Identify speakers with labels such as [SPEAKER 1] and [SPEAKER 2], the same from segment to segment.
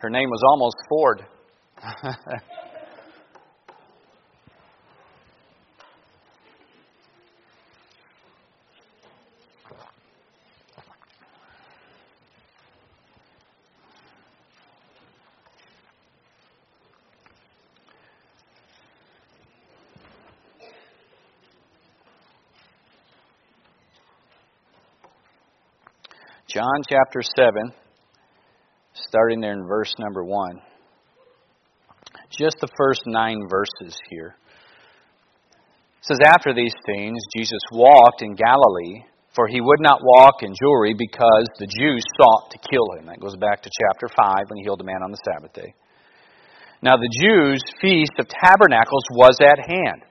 [SPEAKER 1] Her name was almost Ford. John chapter 7, starting there in verse number 1. Just the first nine verses here. It says, After these things, Jesus walked in Galilee, for he would not walk in Jewry because the Jews sought to kill him. That goes back to chapter 5 when he healed a man on the Sabbath day. Now the Jews' feast of tabernacles was at hand.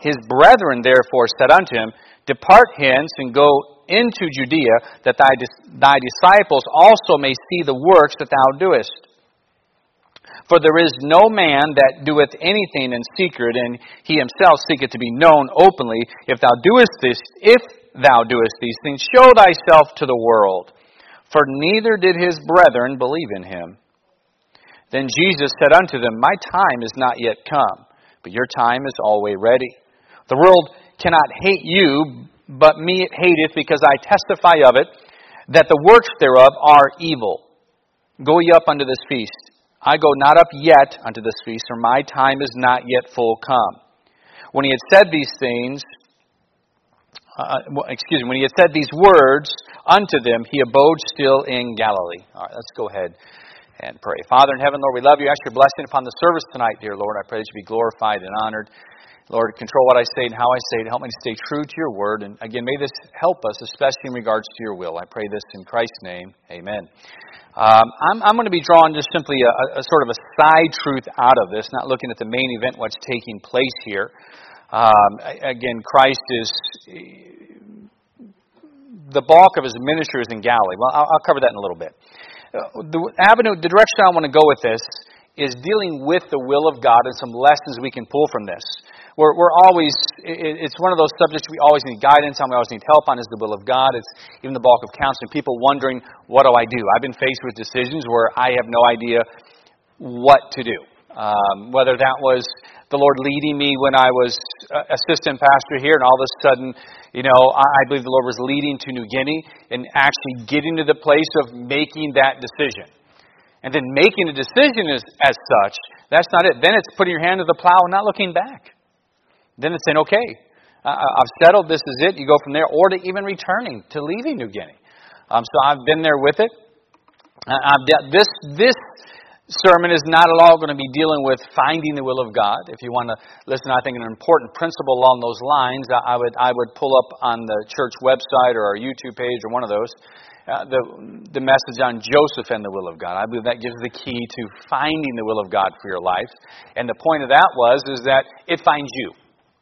[SPEAKER 1] His brethren therefore said unto him, Depart hence and go into Judea, that thy, thy disciples also may see the works that thou doest. For there is no man that doeth anything in secret, and he himself seeketh to be known openly. If thou doest this, if thou doest these things, show thyself to the world. For neither did his brethren believe in him. Then Jesus said unto them, My time is not yet come, but your time is always ready. The world cannot hate you, but me it hateth, because I testify of it, that the works thereof are evil. Go ye up unto this feast. I go not up yet unto this feast, for my time is not yet full come. When he had said these things, uh, excuse me, when he had said these words unto them, he abode still in Galilee. All right, let's go ahead and pray. Father in heaven, Lord, we love you. Ask your blessing upon the service tonight, dear Lord. I pray that you be glorified and honored. Lord, control what I say and how I say it. Help me to stay true to your word. And again, may this help us, especially in regards to your will. I pray this in Christ's name. Amen. Um, I'm, I'm, going to be drawing just simply a, a, sort of a side truth out of this, not looking at the main event, what's taking place here. Um, again, Christ is. The bulk of his ministry is in Galilee. Well, I'll, I'll cover that in a little bit. Uh, the avenue, the direction I want to go with this is dealing with the will of God and some lessons we can pull from this we're, we're always, it's one of those subjects we always need guidance on, we always need help on, is the will of God. It's even the bulk of counseling. People wondering, what do I do? I've been faced with decisions where I have no idea what to do. Um, whether that was the Lord leading me when I was assistant pastor here, and all of a sudden, you know, I believe the Lord was leading to New Guinea and actually getting to the place of making that decision. And then making a decision as, as such, that's not it. Then it's putting your hand to the plow and not looking back. Then it's saying, okay, I've settled, this is it. You go from there, or to even returning, to leaving New Guinea. Um, so I've been there with it. I've this, this sermon is not at all going to be dealing with finding the will of God. If you want to listen, I think an important principle along those lines, I would, I would pull up on the church website or our YouTube page or one of those. Uh, the, the message on Joseph and the will of God. I believe that gives the key to finding the will of God for your life. And the point of that was is that it finds you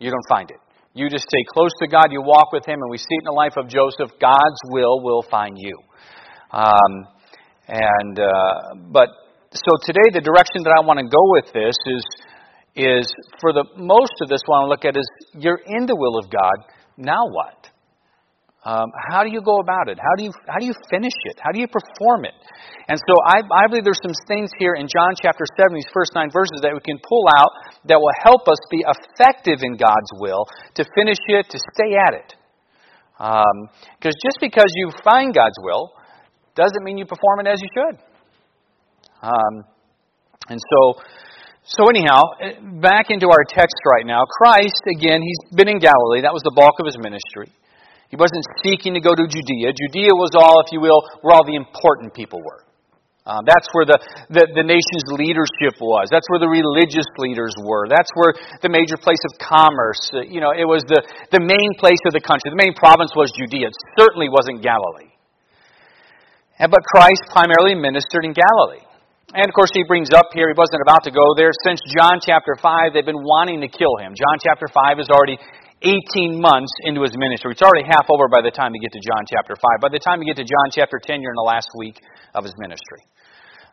[SPEAKER 1] you don't find it. You just stay close to God, you walk with Him, and we see it in the life of Joseph. God's will will find you. Um, and uh, but so today, the direction that I want to go with this is is for the most of this. What I want to look at is you're in the will of God. Now what? Um, how do you go about it? How do you how do you finish it? How do you perform it? And so I, I believe there's some things here in John chapter seven, these first nine verses, that we can pull out that will help us be effective in God's will to finish it, to stay at it. Because um, just because you find God's will doesn't mean you perform it as you should. Um, and so, so anyhow, back into our text right now. Christ again, he's been in Galilee. That was the bulk of his ministry. He wasn't seeking to go to Judea. Judea was all, if you will, where all the important people were. Um, that's where the, the, the, nation's leadership was. That's where the religious leaders were. That's where the major place of commerce, uh, you know, it was the, the main place of the country. The main province was Judea. It certainly wasn't Galilee. And, but Christ primarily ministered in Galilee. And of course, he brings up here, he wasn't about to go there. Since John chapter 5, they've been wanting to kill him. John chapter 5 is already 18 months into his ministry. It's already half over by the time you get to John chapter 5. By the time you get to John chapter 10, you're in the last week of his ministry.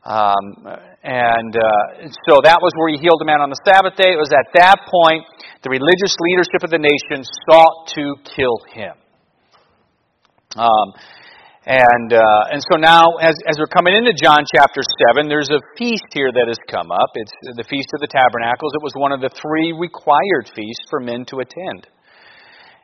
[SPEAKER 1] Um, and uh, so that was where he healed a man on the Sabbath day. It was at that point the religious leadership of the nation sought to kill him. Um, And, uh, and so now, as, as we're coming into John chapter 7, there's a feast here that has come up. It's the Feast of the Tabernacles. It was one of the three required feasts for men to attend.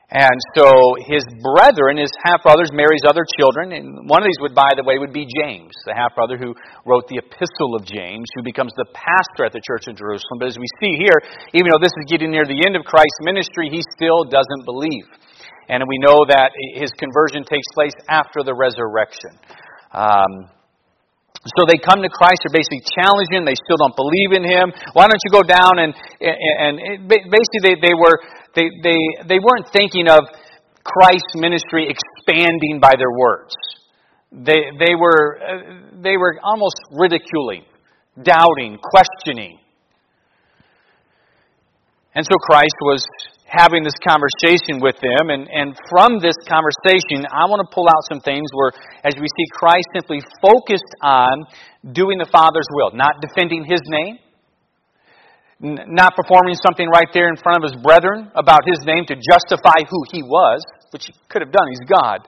[SPEAKER 1] And so his brethren, his half brothers, Mary's other children, and one of these would, by the way, would be James, the half brother who wrote the Epistle of James, who becomes the pastor at the church in Jerusalem. But as we see here, even though this is getting near the end of Christ's ministry, he still doesn't believe. And we know that his conversion takes place after the resurrection. Um, so they come to Christ, they're basically challenging, they still don't believe in him. Why don't you go down and, and, and basically they, they were they, they, they weren't thinking of Christ's ministry expanding by their words. They, they, were, uh, they were almost ridiculing, doubting, questioning. And so Christ was having this conversation with them. And, and from this conversation, I want to pull out some things where, as we see Christ simply focused on doing the Father's will, not defending his name, not performing something right there in front of his brethren about his name to justify who he was, which he could have done. He's God.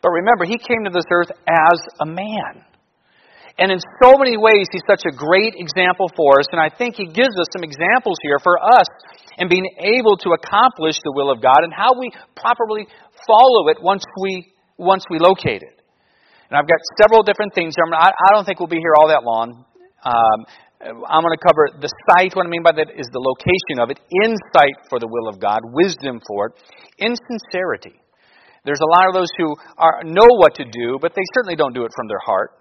[SPEAKER 1] But remember, he came to this earth as a man. And in so many ways, he's such a great example for us. And I think he gives us some examples here for us in being able to accomplish the will of God and how we properly follow it once we, once we locate it. And I've got several different things here. I, I don't think we'll be here all that long. Um, I'm going to cover the site. What I mean by that is the location of it, insight for the will of God, wisdom for it, insincerity. There's a lot of those who are, know what to do, but they certainly don't do it from their heart.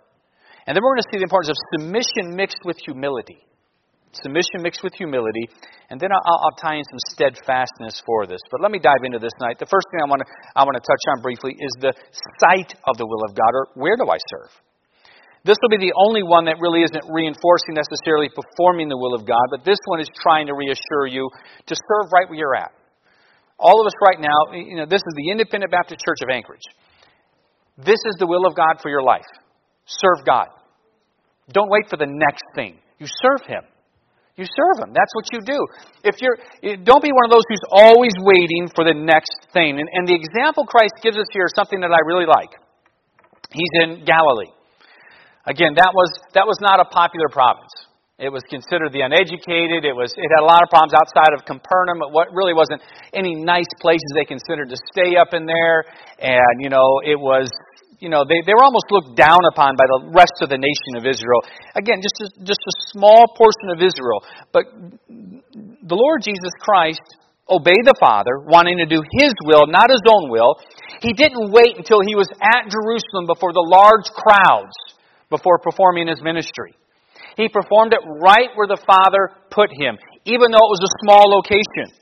[SPEAKER 1] And then we're going to see the importance of submission mixed with humility. Submission mixed with humility. And then I'll, I'll tie in some steadfastness for this. But let me dive into this tonight. The first thing I want to, I want to touch on briefly is the site of the will of God, or where do I serve? This will be the only one that really isn't reinforcing necessarily performing the will of God, but this one is trying to reassure you to serve right where you're at. All of us right now, you know, this is the Independent Baptist Church of Anchorage. This is the will of God for your life. Serve God. Don't wait for the next thing. You serve Him. You serve Him. That's what you do. If you're, don't be one of those who's always waiting for the next thing. And, and the example Christ gives us here is something that I really like. He's in Galilee. Again, that was, that was not a popular province. It was considered the uneducated. It, was, it had a lot of problems outside of Capernaum. What really wasn't any nice places they considered to stay up in there. And, you know, it was, you know, they, they were almost looked down upon by the rest of the nation of Israel. Again, just a, just a small portion of Israel. But the Lord Jesus Christ obeyed the Father, wanting to do His will, not His own will. He didn't wait until He was at Jerusalem before the large crowds before performing his ministry. He performed it right where the Father put him, even though it was a small location.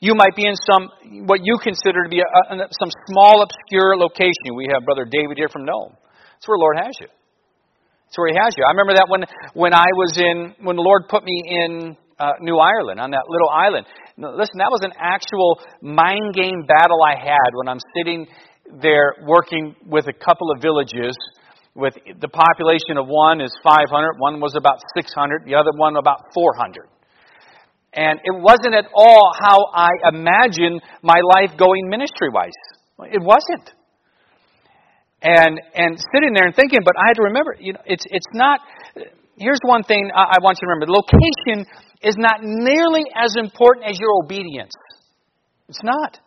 [SPEAKER 1] You might be in some, what you consider to be a, a, some small, obscure location. We have Brother David here from Nome. That's where the Lord has you. That's where He has you. I remember that when, when I was in, when the Lord put me in uh, New Ireland, on that little island. Listen, that was an actual mind game battle I had when I'm sitting there working with a couple of villages with the population of one is 500, one was about 600, the other one about 400. And it wasn't at all how I imagined my life going ministry wise. It wasn't. And and sitting there and thinking, but I had to remember, you know, it's it's not. Here's one thing I, I want you to remember: location is not nearly as important as your obedience. It's not.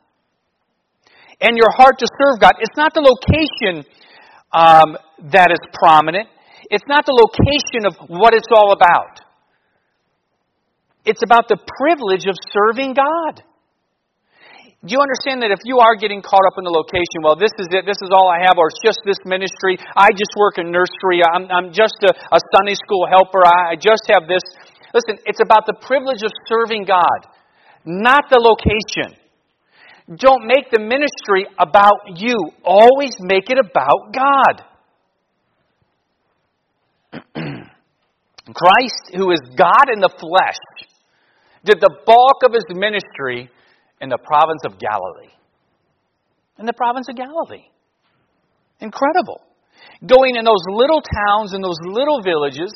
[SPEAKER 1] And your heart to serve God. It's not the location um, that is prominent. It's not the location of what it's all about. It's about the privilege of serving God. Do you understand that if you are getting caught up in the location, well, this is it, this is all I have, or it's just this ministry, I just work in nursery, I'm, I'm just a, a Sunday school helper, I, I just have this. Listen, it's about the privilege of serving God, not the location. Don't make the ministry about you. Always make it about God. Christ, who is God in the flesh, did the bulk of his ministry in the province of Galilee. In the province of Galilee. Incredible. Going in those little towns, in those little villages,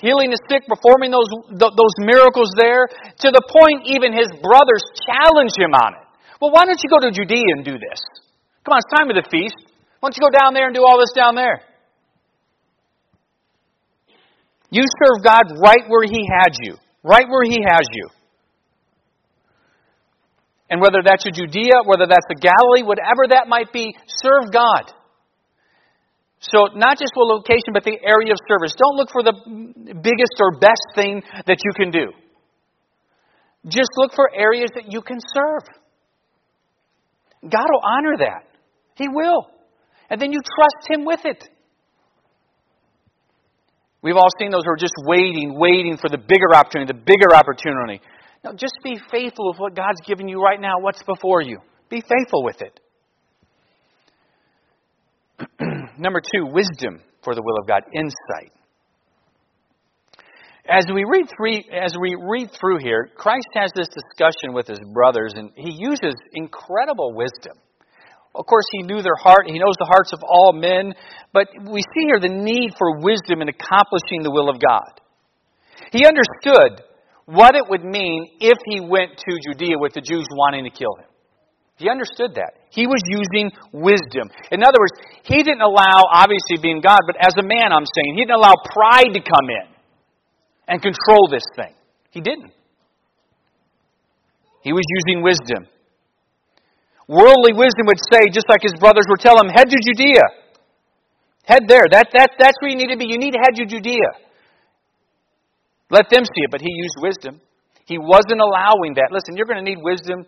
[SPEAKER 1] healing the sick, performing those, those miracles there, to the point even his brothers challenge him on it. Well, why don't you go to Judea and do this? Come on, it's time of the feast. Why don't you go down there and do all this down there? You serve God right where He had you, right where He has you. And whether that's your Judea, whether that's the Galilee, whatever that might be, serve God. So, not just what location, but the area of service. Don't look for the biggest or best thing that you can do. Just look for areas that you can serve. God will honor that. He will. And then you trust Him with it. We've all seen those who are just waiting, waiting for the bigger opportunity, the bigger opportunity. Now, just be faithful with what God's given you right now, what's before you. Be faithful with it. Number two, wisdom for the will of God, insight. As we read through, as we read through here, Christ has this discussion with his brothers, and he uses incredible wisdom. Of course, he knew their heart. He knows the hearts of all men. But we see here the need for wisdom in accomplishing the will of God. He understood what it would mean if he went to Judea with the Jews wanting to kill him. He understood that. He was using wisdom. In other words, he didn't allow, obviously being God, but as a man, I'm saying, he didn't allow pride to come in and control this thing. He didn't. He was using wisdom. Worldly wisdom would say, just like his brothers were telling him, head to Judea. Head there. That, that, that's where you need to be. You need to head to Judea. Let them see it. But he used wisdom. He wasn't allowing that. Listen, you're going to need wisdom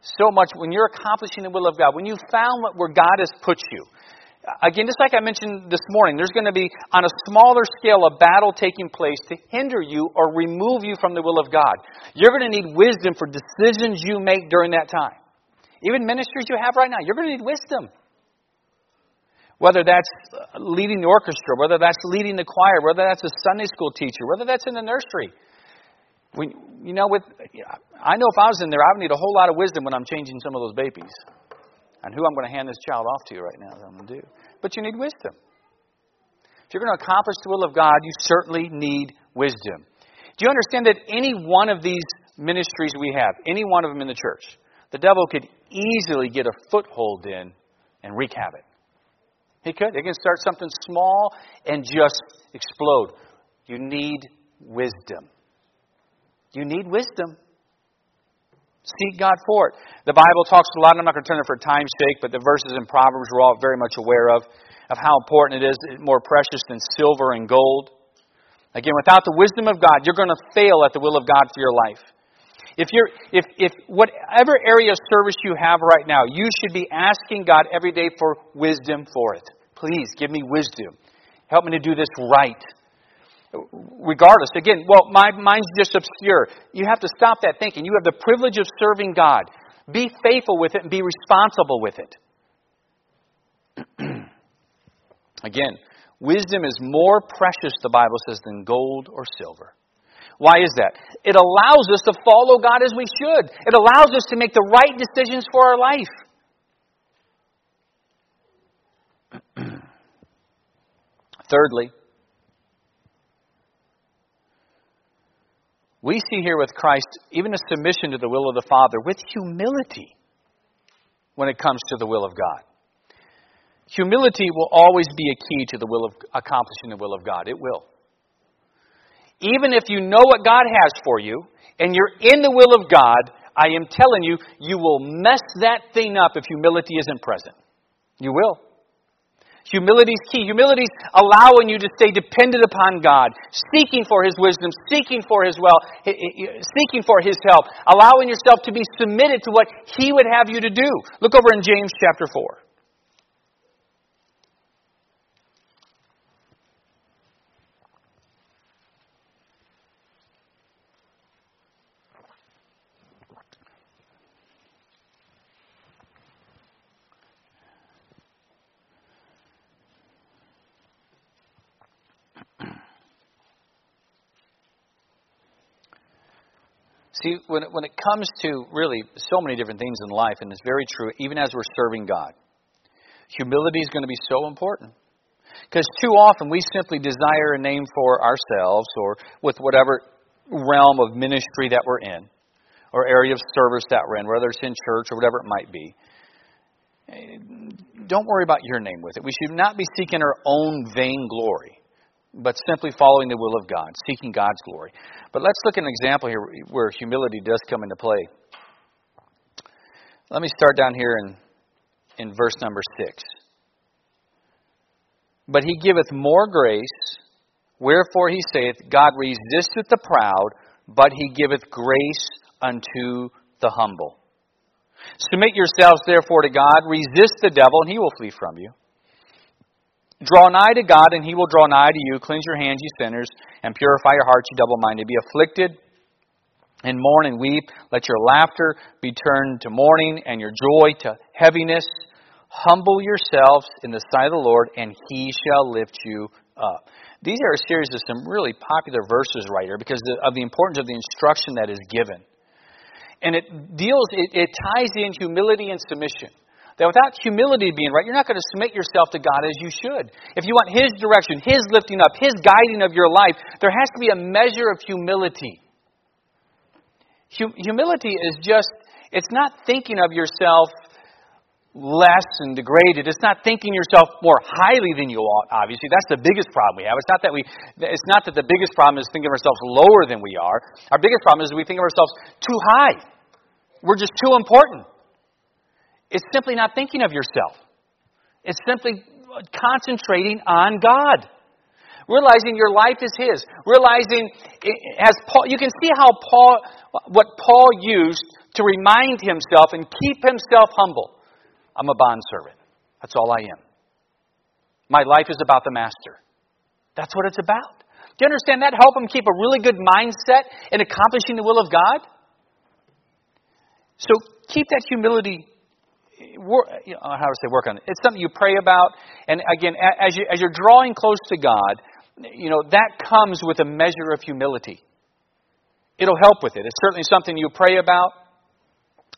[SPEAKER 1] so much when you're accomplishing the will of God. When you found where God has put you. Again, just like I mentioned this morning, there's going to be, on a smaller scale, a battle taking place to hinder you or remove you from the will of God. You're going to need wisdom for decisions you make during that time. Even ministries you have right now, you're going to need wisdom. Whether that's uh, leading the orchestra, whether that's leading the choir, whether that's a Sunday school teacher, whether that's in the nursery. We, you know, with I know if I was in there, I would need a whole lot of wisdom when I'm changing some of those babies, and who I'm going to hand this child off to right now. That I'm going to do. But you need wisdom. If you're going to accomplish the will of God, you certainly need wisdom. Do you understand that any one of these ministries we have, any one of them in the church, the devil could easily get a foothold in and wreak havoc. He could. He can start something small and just explode. You need wisdom. You need wisdom. Seek God for it. The Bible talks a lot, I'm not going to turn it for time's sake, but the verses in Proverbs we're all very much aware of, of how important it is, more precious than silver and gold. Again, without the wisdom of God, you're going to fail at the will of God for your life. If you're, if, if whatever area of service you have right now, you should be asking God every day for wisdom for it. Please give me wisdom. Help me to do this right. Regardless, again, well, my mind's just obscure. You have to stop that thinking. You have the privilege of serving God. Be faithful with it and be responsible with it. again, wisdom is more precious, the Bible says, than gold or silver. Why is that? It allows us to follow God as we should. It allows us to make the right decisions for our life. Thirdly, we see here with Christ even a submission to the will of the Father with humility when it comes to the will of God. Humility will always be a key to the will of accomplishing the will of God. It will. Even if you know what God has for you and you're in the will of God, I am telling you, you will mess that thing up if humility isn't present. You will. Humility is key. Humility is allowing you to stay dependent upon God, seeking for His wisdom, seeking for His well, seeking for His help, allowing yourself to be submitted to what He would have you to do. Look over in James chapter 4. See, when it, when it comes to really so many different things in life, and it's very true, even as we're serving God, humility is going to be so important. Because too often we simply desire a name for ourselves or with whatever realm of ministry that we're in or area of service that we're in, whether it's in church or whatever it might be. Eh, don't worry about your name with it. We should not be seeking our own vain glory, but simply following the will of God, seeking God's glory. But let's look at an example here where humility does come into play. Let me start down here in, in verse number 6. But he giveth more grace, wherefore he saith, God resisteth the proud, but he giveth grace unto the humble. Submit yourselves therefore to God, resist the devil, and he will flee from you. Draw nigh to God, and he will draw nigh to you. Cleanse your hands, you sinners, and purify your hearts, you double minded. Be afflicted and mourn and weep. Let your laughter be turned to mourning, and your joy to heaviness. Humble yourselves in the sight of the Lord, and he shall lift you up. These are a series of some really popular verses right here because of the importance of the instruction that is given. And it deals, it, it ties in humility and submission. That without humility being right, you're not going to submit yourself to God as you should. If you want His direction, His lifting up, His guiding of your life, there has to be a measure of humility. Humility is just, it's not thinking of yourself less and degraded. It's not thinking yourself more highly than you ought, obviously. That's the biggest problem we have. It's not that we it's not that the biggest problem is thinking of ourselves lower than we are. Our biggest problem is we think of ourselves too high. We're just too important. It's simply not thinking of yourself. It's simply concentrating on God. Realizing your life is His. Realizing, as Paul, you can see how Paul, what Paul used to remind himself and keep himself humble. I'm a bondservant. That's all I am. My life is about the master. That's what it's about. Do you understand that? Help him keep a really good mindset in accomplishing the will of God? So keep that humility. Work, you know, how to say work on it? It's something you pray about, and again, as you as you're drawing close to God, you know that comes with a measure of humility. It'll help with it. It's certainly something you pray about.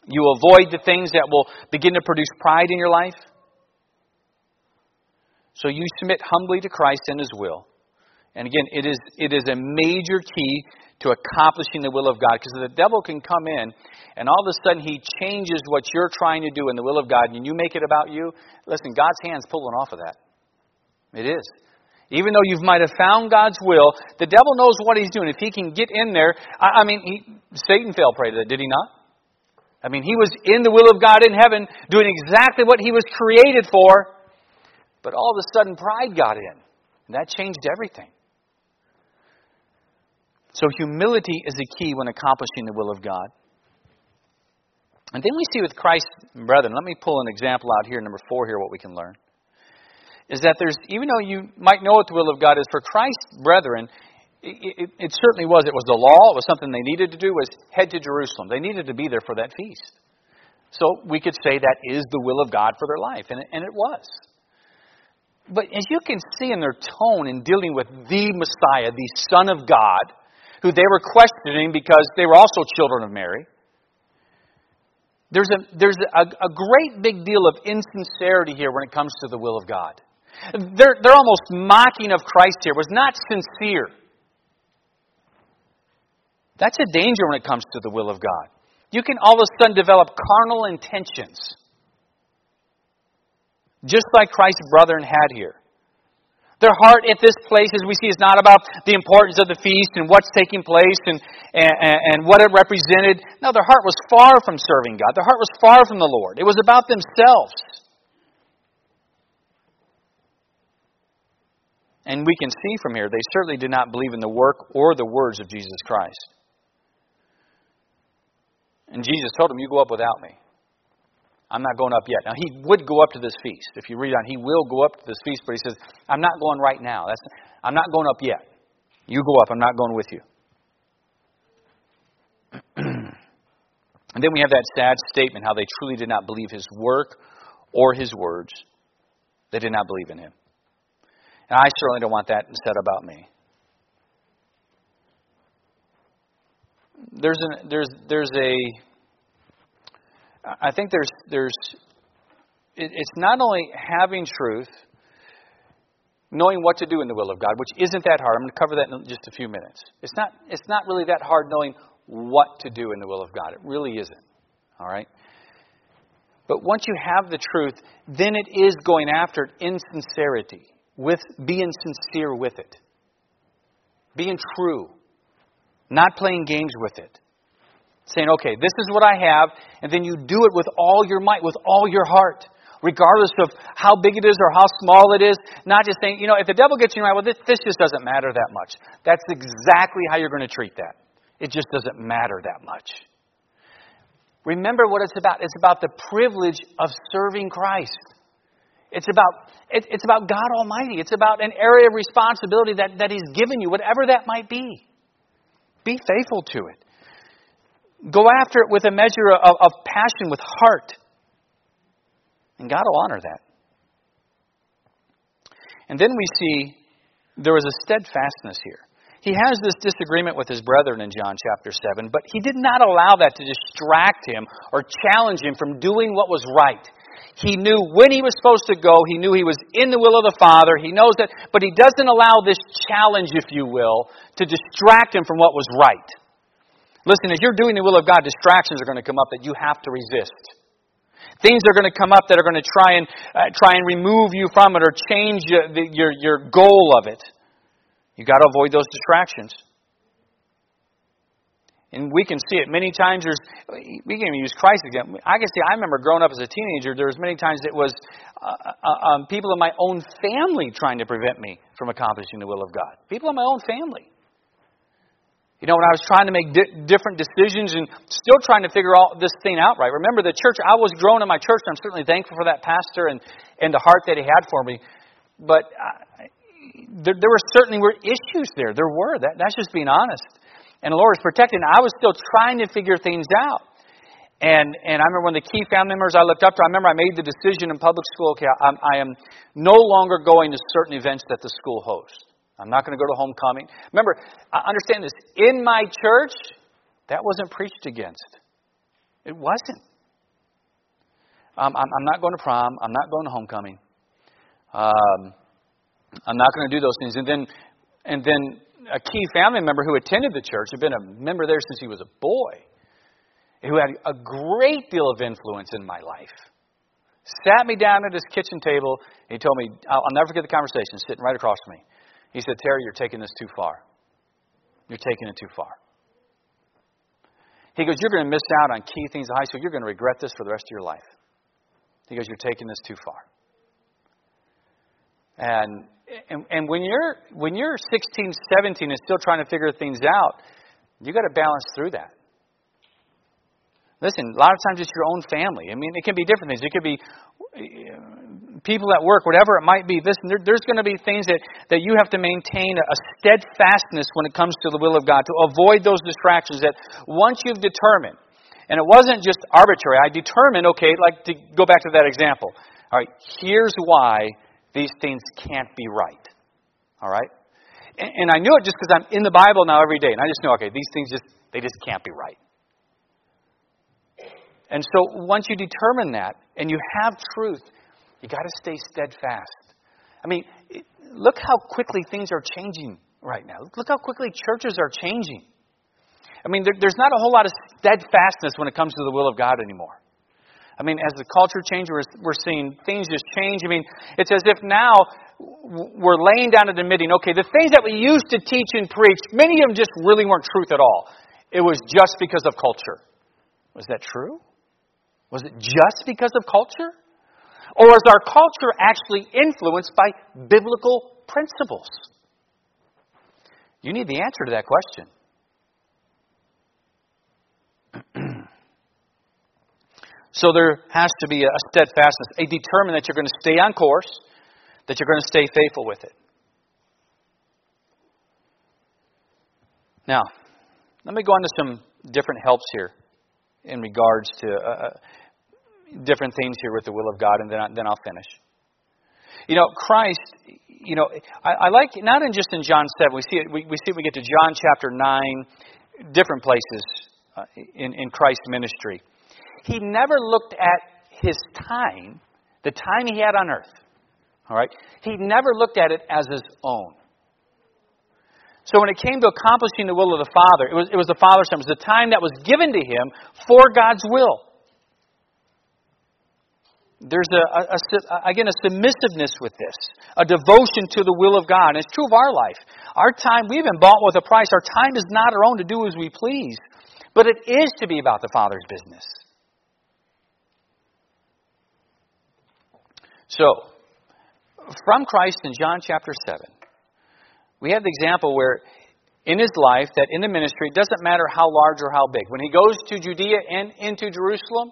[SPEAKER 1] You avoid the things that will begin to produce pride in your life. So you submit humbly to Christ and His will. And again, it is, it is a major key to accomplishing the will of God because the devil can come in and all of a sudden he changes what you're trying to do in the will of God and you make it about you. Listen, God's hand's pulling off of that. It is. Even though you might have found God's will, the devil knows what he's doing. If he can get in there, I, I mean, he, Satan fell prey to that, did he not? I mean, he was in the will of God in heaven, doing exactly what he was created for, but all of a sudden pride got in. And that changed everything. So, humility is a key when accomplishing the will of God. And then we see with Christ, brethren, let me pull an example out here, number four here, what we can learn. Is that there's, even though you might know what the will of God is, for Christ's brethren, it, it, it, certainly was. It was the law. It was something they needed to do. Was head to Jerusalem. They needed to be there for that feast. So we could say that is the will of God for their life, and it, and it was. But as you can see in their tone in dealing with the Messiah, the Son of God, who they were questioning because they were also children of Mary, there's a there's a, a great big deal of insincerity here when it comes to the will of God. They're, they're almost mocking of Christ here. Was not sincere. That's a danger when it comes to the will of God. You can all of a sudden develop carnal intentions, just like Christ's brethren had here. Their heart at this place, as we see, is not about the importance of the feast and what's taking place and, and, and what it represented. No, their heart was far from serving God. Their heart was far from the Lord. It was about themselves. And we can see from here, they certainly did not believe in the work or the words of Jesus Christ. And Jesus told them, You go up without me. I'm not going up yet. Now, he would go up to this feast. If you read on, he will go up to this feast, but he says, I'm not going right now. That's, I'm not going up yet. You go up. I'm not going with you. and then we have that sad statement how they truly did not believe his work or his words. They did not believe in him. And I certainly don't want that said about me. there's an, there's there's a I think there's there's it, it's not only having truth, knowing what to do in the will of God, which isn't that hard. I'm going to cover that in just a few minutes. It's not it's not really that hard knowing what to do in the will of God. It really isn't. All right. But once you have the truth, then it is going after it in sincerity, with being sincere with it, being true, not playing games with it. Saying, okay, this is what I have, and then you do it with all your might, with all your heart, regardless of how big it is or how small it is. Not just saying, you know, if the devil gets you right, well, this, this just doesn't matter that much. That's exactly how you're going to treat that. It just doesn't matter that much. Remember what it's about. It's about the privilege of serving Christ. It's about, it, it's about God Almighty. It's about an area of responsibility that, that He's given you, whatever that might be. Be faithful to it. Go after it with a measure of, of passion, with heart. And God will honor that. And then we see there was a steadfastness here. He has this disagreement with his brethren in John chapter 7, but he did not allow that to distract him or challenge him from doing what was right. He knew when he was supposed to go. He knew he was in the will of the Father. He knows that, but he doesn't allow this challenge, if you will, to distract him from what was right. Listen, as you're doing the will of God, distractions are going to come up that you have to resist. Things are going to come up that are going to try and uh, try and remove you from it or change your, the, your your goal of it. You've got to avoid those distractions. And we can see it many times. There's, we can even use Christ again. I can see. I remember growing up as a teenager. There was many times it was uh, uh, um, people in my own family trying to prevent me from accomplishing the will of God. People in my own family. You know, when I was trying to make di- different decisions and still trying to figure all this thing out right. Remember, the church. I was growing in my church, and I'm certainly thankful for that pastor and and the heart that he had for me. But I, there, there were certainly were issues there. There were. That, that's just being honest. And the Lord was protecting. I was still trying to figure things out. And and I remember one of the key family members I looked up to. I remember I made the decision in public school. Okay, I'm, I am no longer going to certain events that the school hosts. I'm not going to go to homecoming. Remember, I understand this. In my church, that wasn't preached against. It wasn't. Um, I'm, I'm, not going to prom. I'm not going to homecoming. Um, I'm not going to do those things. And then, and then a key family member who attended the church, had been a member there since he was a boy, who had a great deal of influence in my life, sat me down at his kitchen table. And he told me, I'll, I'll never forget the conversation, sitting right across from me. He said, Terry, you're taking this too far. You're taking it too far. He goes, You're going to miss out on key things in high school. You're going to regret this for the rest of your life. He goes, You're taking this too far. And and, and when you're when you're 16, 17 and still trying to figure things out, you got to balance through that. Listen, a lot of times it's your own family. I mean, it can be different things. It could be people at work, whatever it might be. Listen, there, there's going to be things that, that you have to maintain a steadfastness when it comes to the will of God, to avoid those distractions that once you've determined, and it wasn't just arbitrary, I determined, okay, like to go back to that example. All right, here's why these things can't be right. All right? And, and I knew it just because I'm in the Bible now every day, and I just know, okay, these things just they just can't be right. And so once you determine that and you have truth, you got to stay steadfast. I mean, look how quickly things are changing right now. Look how quickly churches are changing. I mean, there, there's not a whole lot of steadfastness when it comes to the will of God anymore. I mean, as the culture changes, we're, we're seeing things just change. I mean, it's as if now we're laying down and admitting, okay, the things that we used to teach and preach, many of them just really weren't truth at all. It was just because of culture. Was that true? Was it just because of culture? Or is our culture actually influenced by biblical principles? You need the answer to that question. So there has to be a steadfastness, a determination that you're going to stay on course, that you're going to stay faithful with it. Now, let me go on to some different helps here in regards to uh, uh different things here with the will of God, and then, I, then I'll finish. You know, Christ, you know, I, I like, not in just in John 7, we see it, we, we see it, we get to John chapter 9, different places uh, in, in Christ's ministry. He never looked at his time, the time he had on earth. All right? He never looked at it as his own. So when it came to accomplishing the will of the Father, it was, it was the Father's time. It was the time that was given to him for God's will. There's a, a, a, again a submissiveness with this, a devotion to the will of God. And it's true of our life. Our time, we've been bought with a price. Our time is not our own to do as we please, but it is to be about the Father's business. So, from Christ in John chapter 7, we have the example where in his life that in the ministry, it doesn't matter how large or how big. When he goes to Judea and into Jerusalem,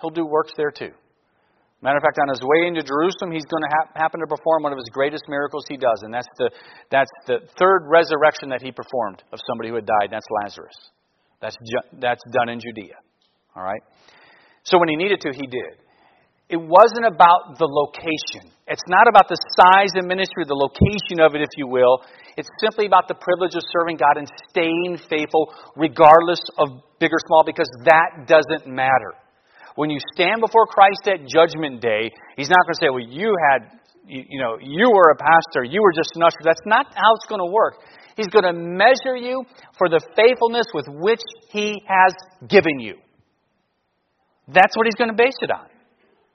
[SPEAKER 1] he'll do works there too. Matter of fact, on his way into Jerusalem, he's going to ha- happen to perform one of his greatest miracles he does, and that's the, that's the third resurrection that he performed of somebody who had died, and that's Lazarus. That's, ju- that's done in Judea. All right? So when he needed to, he did. It wasn't about the location. It's not about the size of ministry, the location of it, if you will. It's simply about the privilege of serving God and staying faithful, regardless of big or small, because that doesn't matter. When you stand before Christ at Judgment Day, He's not going to say, well, you had, you, you know, you were a pastor, you were just an usher. That's not how it's going to work. He's going to measure you for the faithfulness with which He has given you. That's what He's going to base it on.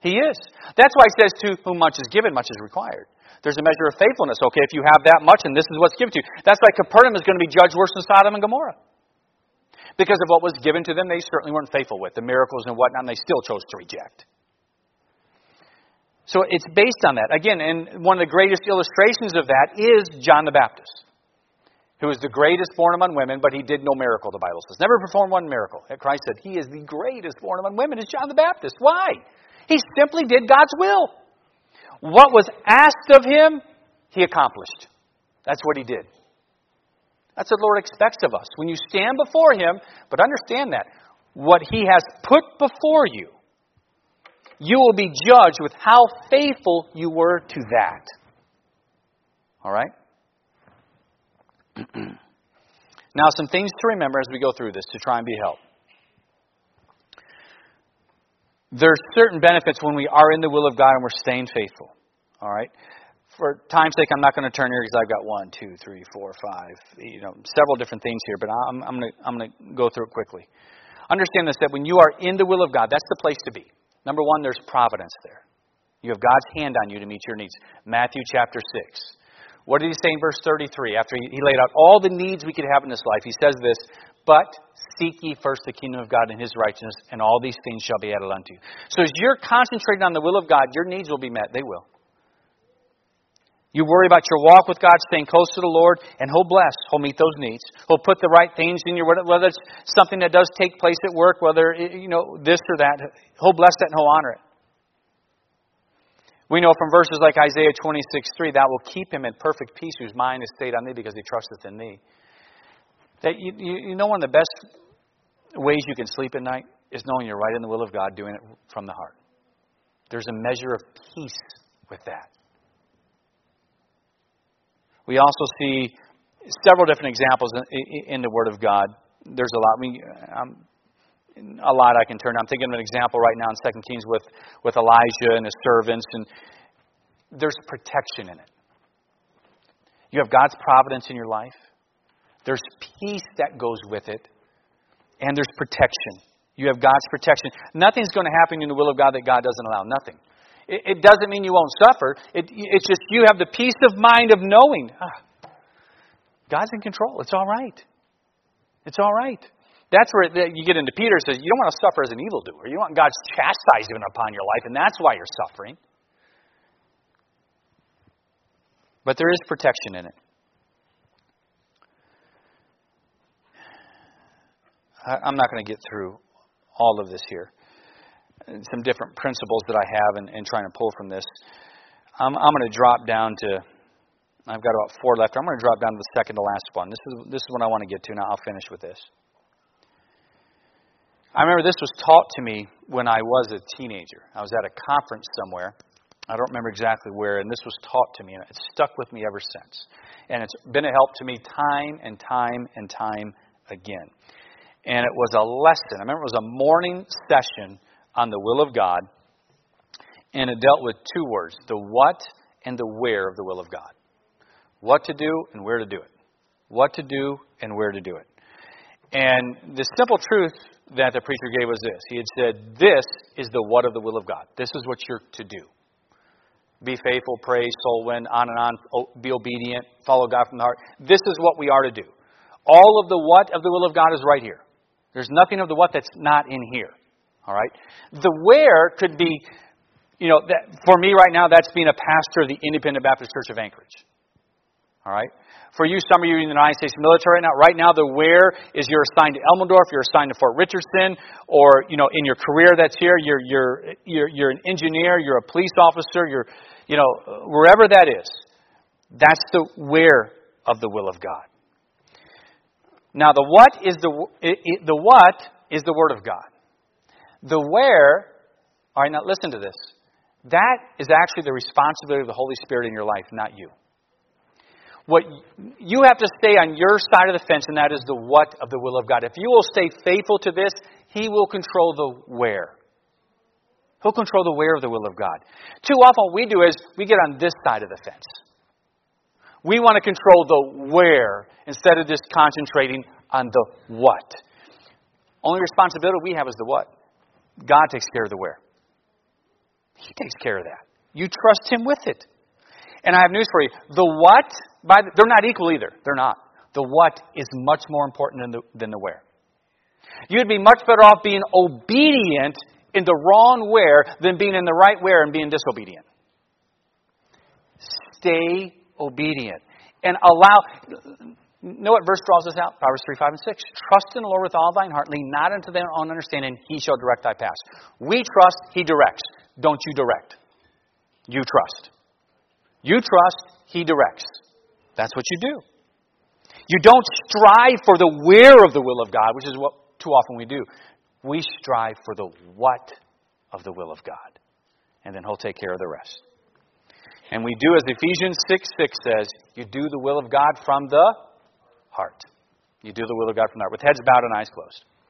[SPEAKER 1] He is. That's why He says, to whom much is given, much is required. There's a measure of faithfulness. Okay, if you have that much and this is what's given to you. That's why Capernaum is going to be judged worse than Sodom and Gomorrah because of what was given to them, they certainly weren't faithful with the miracles and whatnot, and they still chose to reject. So it's based on that. Again, and one of the greatest illustrations of that is John the Baptist, who was the greatest born among women, but he did no miracle, the Bible says. Never performed one miracle. Christ said, He is the greatest born among women, is John the Baptist. Why? He simply did God's will. What was asked of him, he accomplished. That's what he did. That's what the Lord expects of us. When you stand before Him, but understand that, what He has put before you, you will be judged with how faithful you were to that. All right? now, some things to remember as we go through this to try and be helped. There's certain benefits when we are in the will of God and we're staying faithful. All right? For time's sake, I'm not going to turn here because I've got one, two, three, four, five, you know, several different things here, but I'm, I'm going to I'm to go through it quickly. Understand this that when you are in the will of God, that's the place to be. Number one, there's providence there. You have God's hand on you to meet your needs. Matthew chapter 6. What did he say in verse 33? After he laid out all the needs we could have in this life, he says this But seek ye first the kingdom of God and his righteousness, and all these things shall be added unto you. So as you're concentrating on the will of God, your needs will be met. They will. You worry about your walk with God, staying close to the Lord, and He'll bless. He'll meet those needs. He'll put the right things in your whether it's something that does take place at work, whether you know this or that. He'll bless that and He'll honor it. We know from verses like Isaiah 26, 3, that will keep him in perfect peace whose mind is stayed on thee because he trusteth in thee. That you, you, you know one of the best ways you can sleep at night is knowing you're right in the will of God, doing it from the heart. There's a measure of peace with that. We also see several different examples in, the Word of God. There's a lot. Um, a lot I can turn. I'm thinking of an example right now in Second Kings with, with Elijah and his servants, and there's protection in it. You have God's providence in your life. There's peace that goes with it, and there's protection. You have God's protection. Nothing's going to happen in the will of God that God doesn't allow. Nothing. It, it doesn't mean you won't suffer. It, it's just you have the peace of mind of knowing ah, God's in control. It's all right. It's all right. That's where you get into Peter says you don't want to suffer as an evildoer. You want God's chastisement upon your life, and that's why you're suffering. But there is protection in it. I'm not going to get through all of this here some different principles that I have in trying to pull from this. I'm, I'm going to drop down to, I've got about four left. I'm going to drop down to the second to last one. This is, this is what I want to get to. Now I'll finish with this. I remember this was taught to me when I was a teenager. I was at a conference somewhere. I don't remember exactly where, and this was taught to me, and it's stuck with me ever since. And it's been a help to me time and time and time again. And it was a lesson. I remember it was a morning session on the will of God, and it dealt with two words the what and the where of the will of God. What to do and where to do it. What to do and where to do it. And the simple truth that the preacher gave was this. He had said, This is the what of the will of God. This is what you're to do. Be faithful, pray, soul win, on and on, be obedient, follow God from the heart. This is what we are to do. All of the what of the will of God is right here. There's nothing of the what that's not in here. All right? The where could be, you know, that, for me right now, that's being a pastor of the Independent Baptist Church of Anchorage. All right? For you, some of you in the United States military right now, right now the where is you're assigned to Elmendorf, you're assigned to Fort Richardson, or you know, in your career that's here, you're you're you're, you're an engineer, you're a police officer, you're you know, wherever that is. That's the where of the will of God. Now, the what is the the what is the word of God. The where, all right, now listen to this. That is actually the responsibility of the Holy Spirit in your life, not you. What you have to stay on your side of the fence, and that is the what of the will of God. If you will stay faithful to this, He will control the where. He'll control the where of the will of God. Too often, what we do is we get on this side of the fence. We want to control the where instead of just concentrating on the what. Only responsibility we have is the what. God takes care of the where. He takes care of that. You trust Him with it. And I have news for you. The what, by the, they're not equal either. They're not. The what is much more important than the, than the where. You'd be much better off being obedient in the wrong where than being in the right where and being disobedient. Stay obedient. And allow, know what verse draws us out? Proverbs 3, 5, and 6. Trust in the Lord with all thine heart, lean not unto thine own understanding, he shall direct thy paths. We trust, he directs. Don't you direct. You trust. You trust, he directs. That's what you do. You don't strive for the where of the will of God, which is what too often we do. We strive for the what of the will of God. And then he'll take care of the rest. And we do as Ephesians 6 6 says, you do the will of God from the heart. You do the will of God from the heart, with heads bowed and eyes closed.